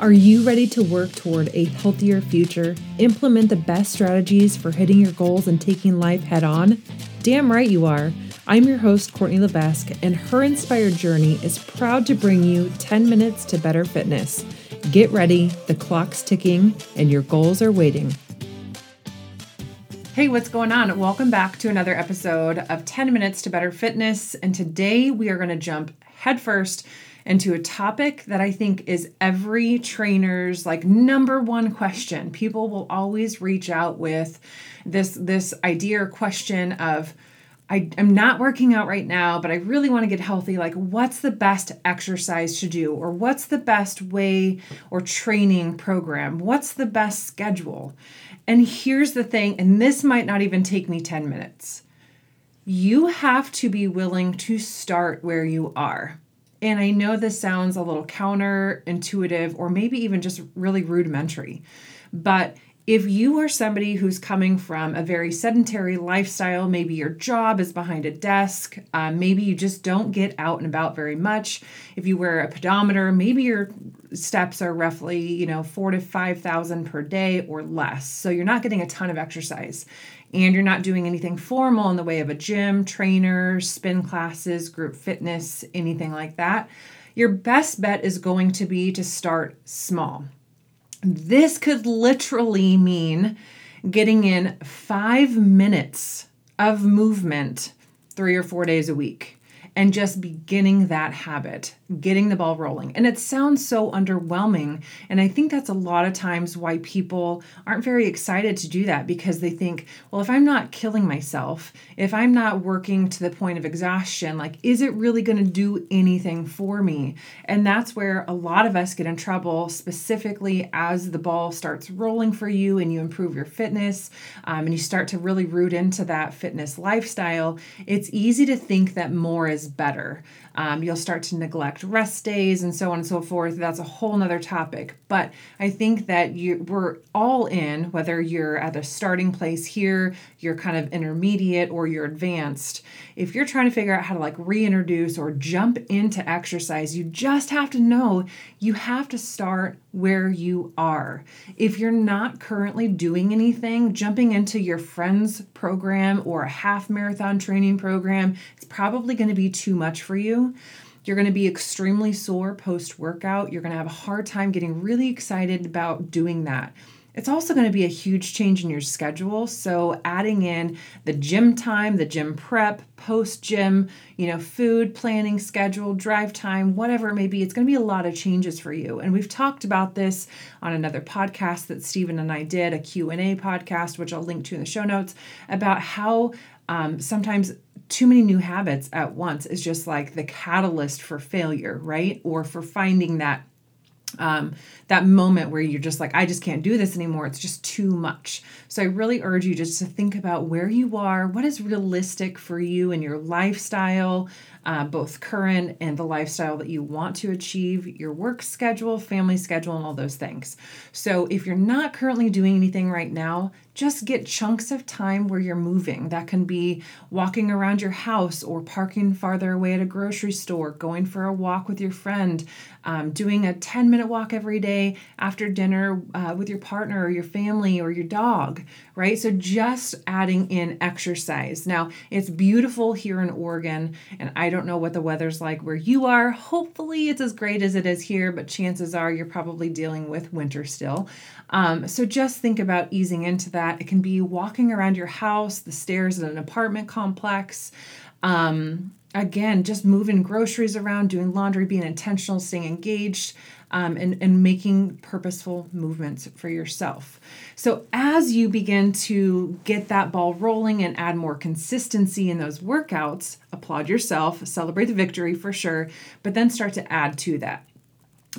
Are you ready to work toward a healthier future? Implement the best strategies for hitting your goals and taking life head on? Damn right you are. I'm your host, Courtney Levesque, and her inspired journey is proud to bring you 10 minutes to better fitness. Get ready, the clock's ticking, and your goals are waiting. Hey, what's going on? Welcome back to another episode of 10 Minutes to Better Fitness. And today we are going to jump headfirst into a topic that I think is every trainer's like number one question. People will always reach out with this this idea or question of I, am not working out right now, but I really want to get healthy. Like, what's the best exercise to do? Or what's the best way or training program? What's the best schedule? And here's the thing, and this might not even take me 10 minutes. You have to be willing to start where you are. And I know this sounds a little counterintuitive or maybe even just really rudimentary, but if you are somebody who's coming from a very sedentary lifestyle, maybe your job is behind a desk, um, maybe you just don't get out and about very much. If you wear a pedometer, maybe your steps are roughly, you know, four to 5,000 per day or less. So you're not getting a ton of exercise and you're not doing anything formal in the way of a gym, trainer, spin classes, group fitness, anything like that, your best bet is going to be to start small. This could literally mean getting in five minutes of movement three or four days a week and just beginning that habit, getting the ball rolling. And it sounds so underwhelming. And I think that's a lot of times why people aren't very excited to do that because they think, well, if I'm not killing myself, if I'm not working to the point of exhaustion, like, is it really going to do anything for me? And that's where a lot of us get in trouble, specifically as the ball starts rolling for you and you improve your fitness um, and you start to really root into that fitness lifestyle. It's easy to think that more is better. Um, you'll start to neglect rest days and so on and so forth. That's a whole nother topic. But I think that you we're all in, whether you're at a starting place here, you're kind of intermediate, or you're advanced. If you're trying to figure out how to like reintroduce or jump into exercise, you just have to know you have to start where you are. If you're not currently doing anything, jumping into your friend's program or a half marathon training program, it's probably going to be too much for you. You're going to be extremely sore post workout. You're going to have a hard time getting really excited about doing that. It's also going to be a huge change in your schedule. So, adding in the gym time, the gym prep, post gym, you know, food planning, schedule, drive time, whatever it may be, it's going to be a lot of changes for you. And we've talked about this on another podcast that Stephen and I did, a Q&A podcast, which I'll link to in the show notes, about how um, sometimes too many new habits at once is just like the catalyst for failure, right? Or for finding that um, that moment where you're just like, I just can't do this anymore. It's just too much. So I really urge you just to think about where you are, what is realistic for you and your lifestyle, uh, both current and the lifestyle that you want to achieve, your work schedule, family schedule, and all those things. So if you're not currently doing anything right now, just get chunks of time where you're moving. That can be walking around your house or parking farther away at a grocery store, going for a walk with your friend, um, doing a 10 minute walk every day after dinner uh, with your partner or your family or your dog, right? So just adding in exercise. Now, it's beautiful here in Oregon, and I don't know what the weather's like where you are. Hopefully, it's as great as it is here, but chances are you're probably dealing with winter still. Um, so just think about easing into that. It can be walking around your house, the stairs in an apartment complex. Um, again, just moving groceries around, doing laundry, being intentional, staying engaged, um, and, and making purposeful movements for yourself. So, as you begin to get that ball rolling and add more consistency in those workouts, applaud yourself, celebrate the victory for sure, but then start to add to that.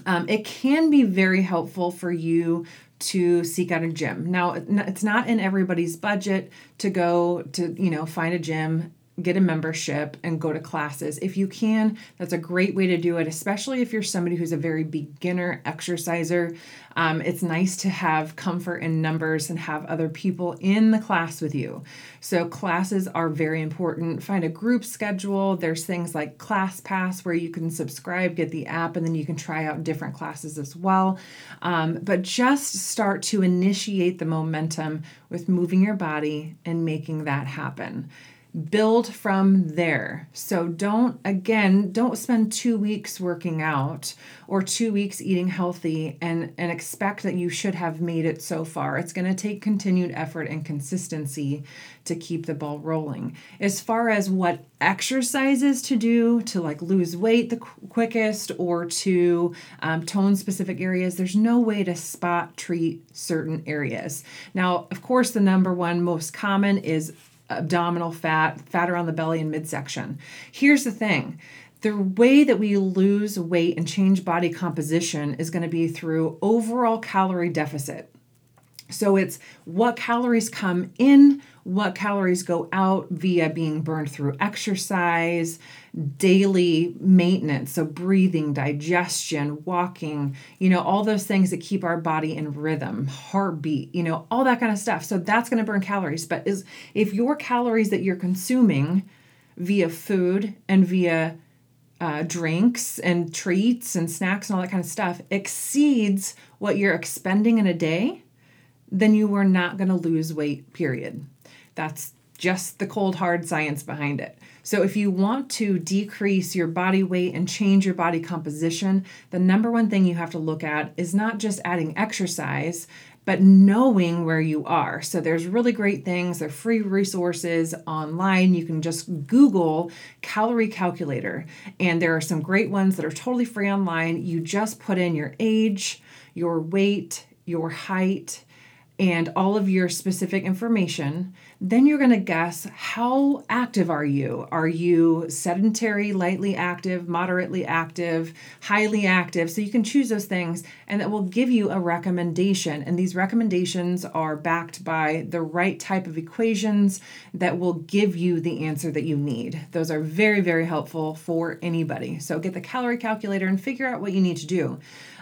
Um, it can be very helpful for you to seek out a gym. Now, it's not in everybody's budget to go to, you know, find a gym get a membership and go to classes. If you can, that's a great way to do it, especially if you're somebody who's a very beginner exerciser. Um, it's nice to have comfort in numbers and have other people in the class with you. So, classes are very important. Find a group schedule. There's things like ClassPass where you can subscribe, get the app, and then you can try out different classes as well. Um, but just start to initiate the momentum with moving your body and making that happen build from there. So don't, again, don't spend two weeks working out or two weeks eating healthy and, and expect that you should have made it so far. It's going to take continued effort and consistency to keep the ball rolling. As far as what exercises to do to like lose weight the qu- quickest or to um, tone specific areas, there's no way to spot treat certain areas. Now, of course, the number one most common is abdominal fat, fat around the belly and midsection. Here's the thing the way that we lose weight and change body composition is going to be through overall calorie deficit. So it's what calories come in, what calories go out via being burned through exercise, daily maintenance, so breathing, digestion, walking, you know, all those things that keep our body in rhythm, heartbeat, you know, all that kind of stuff. So that's going to burn calories, but is if your calories that you're consuming via food and via uh, drinks and treats and snacks and all that kind of stuff exceeds what you're expending in a day, then you are not going to lose weight, period. That's just the cold hard science behind it. So, if you want to decrease your body weight and change your body composition, the number one thing you have to look at is not just adding exercise, but knowing where you are. So, there's really great things, there are free resources online. You can just Google calorie calculator, and there are some great ones that are totally free online. You just put in your age, your weight, your height and all of your specific information then you're going to guess how active are you? Are you sedentary lightly active moderately active highly active? So you can choose those things and that will give you a recommendation. And these recommendations are backed by the right type of equations that will give you the answer that you need. Those are very very helpful for anybody. So get the calorie calculator and figure out what you need to do.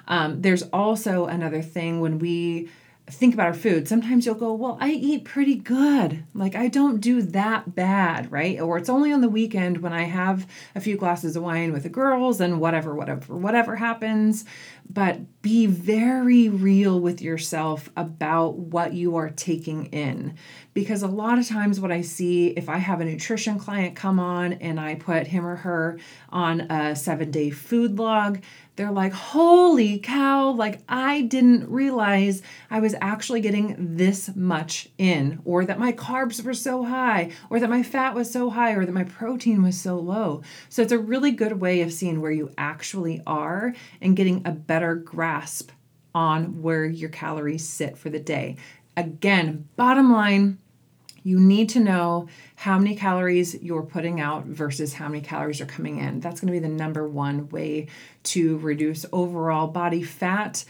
Um, there's also another thing when we think about our food, sometimes you'll go, Well, I eat pretty good. Like, I don't do that bad, right? Or it's only on the weekend when I have a few glasses of wine with the girls and whatever, whatever, whatever happens. But be very real with yourself about what you are taking in. Because a lot of times, what I see if I have a nutrition client come on and I put him or her on a seven day food log, they're like, holy cow, like I didn't realize I was actually getting this much in, or that my carbs were so high, or that my fat was so high, or that my protein was so low. So it's a really good way of seeing where you actually are and getting a better grasp on where your calories sit for the day. Again, bottom line, you need to know how many calories you're putting out versus how many calories are coming in. That's going to be the number one way to reduce overall body fat,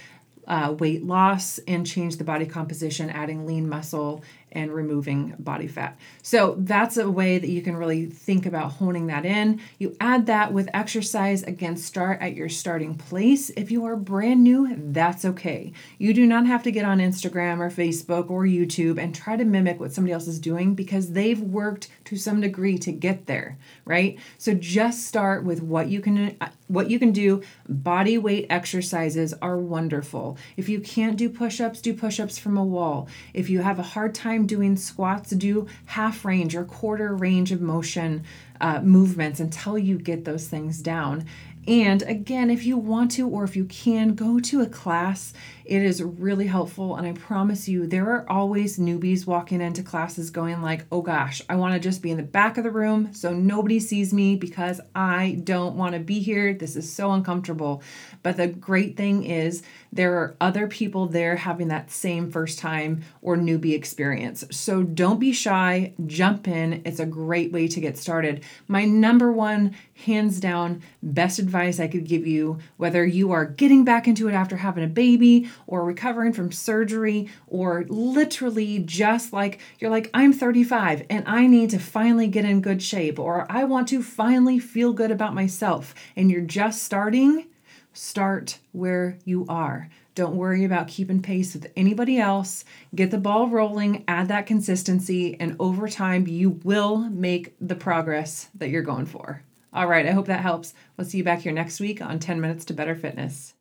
uh, weight loss, and change the body composition, adding lean muscle and removing body fat. So that's a way that you can really think about honing that in. You add that with exercise. Again, start at your starting place. If you are brand new, that's okay. You do not have to get on Instagram or Facebook or YouTube and try to mimic what somebody else is doing because they've worked to some degree to get there, right? So just start with what you can uh, what you can do. Body weight exercises are wonderful. If you can't do push-ups, do push-ups from a wall. If you have a hard time time doing squats, do half range or quarter range of motion uh, movements until you get those things down. And again, if you want to or if you can, go to a class. It is really helpful. And I promise you, there are always newbies walking into classes going like, oh gosh, I want to just be in the back of the room so nobody sees me because I don't want to be here. This is so uncomfortable. But the great thing is, there are other people there having that same first time or newbie experience. So don't be shy, jump in. It's a great way to get started. my number one, hands down, best advice I could give you, whether you are getting back into it after having a baby or recovering from surgery, or literally just like you're like, I'm 35 and I need to finally get in good shape, or I want to finally feel good about myself, and you're just starting, start where you are. Don't worry about keeping pace with anybody else. Get the ball rolling, add that consistency, and over time, you will make the progress that you're going for. All right, I hope that helps. We'll see you back here next week on 10 Minutes to Better Fitness.